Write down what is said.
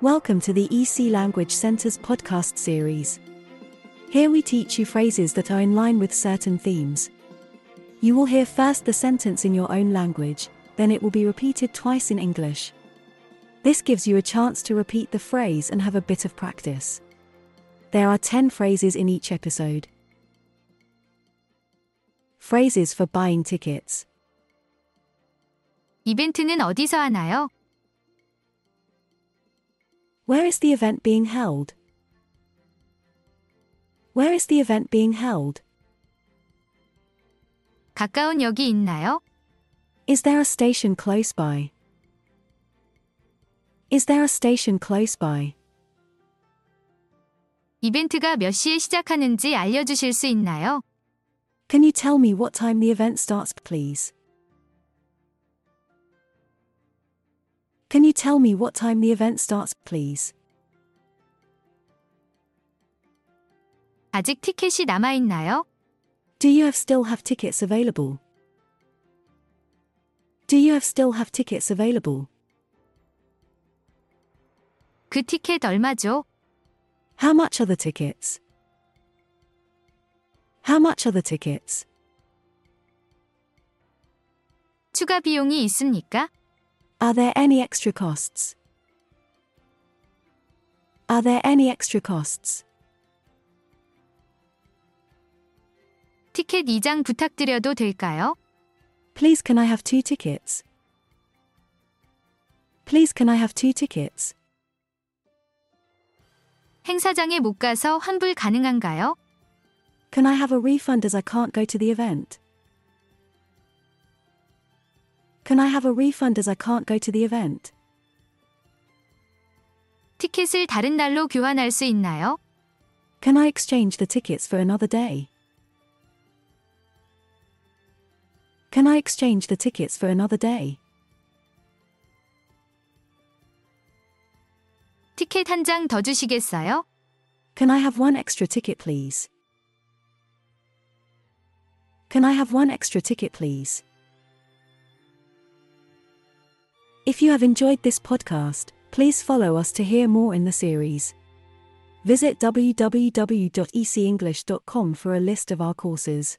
Welcome to the EC Language Center's podcast series. Here we teach you phrases that are in line with certain themes. You will hear first the sentence in your own language, then it will be repeated twice in English. This gives you a chance to repeat the phrase and have a bit of practice. There are 10 phrases in each episode. Phrases for buying tickets. 이벤트는 어디서 하나요? Where is the event being held? Where is the event being held? 가까운 역이 있나요? Is there a station close by? Is there a station close by? 이벤트가 몇 시에 시작하는지 알려주실 수 있나요? Can you tell me what time the event starts, please? Can you tell me what time the event starts, please? 아직 티켓이 남아있나요? Do you have still have tickets available? Do you have still have tickets available? 그 티켓 얼마죠? How much are the tickets? How much are the tickets? 추가 비용이 있습니까? Are there any extra costs? Are there any extra costs? 티켓 2장 부탁드려도 될까요? Please can I have two tickets? Please can I have two tickets? 행사장에 못 가서 환불 가능한가요? Can I have a refund as I can't go to the event? Can I have a refund as I can't go to the event? 티켓을 다른 날로 교환할 수 있나요? Can I exchange the tickets for another day? Can I exchange the tickets for another day? 티켓 한 장 더 주시겠어요? Can I have one extra ticket, please? Can I have one extra ticket, please? If you have enjoyed this podcast, please follow us to hear more in the series. Visit www.ecenglish.com for a list of our courses.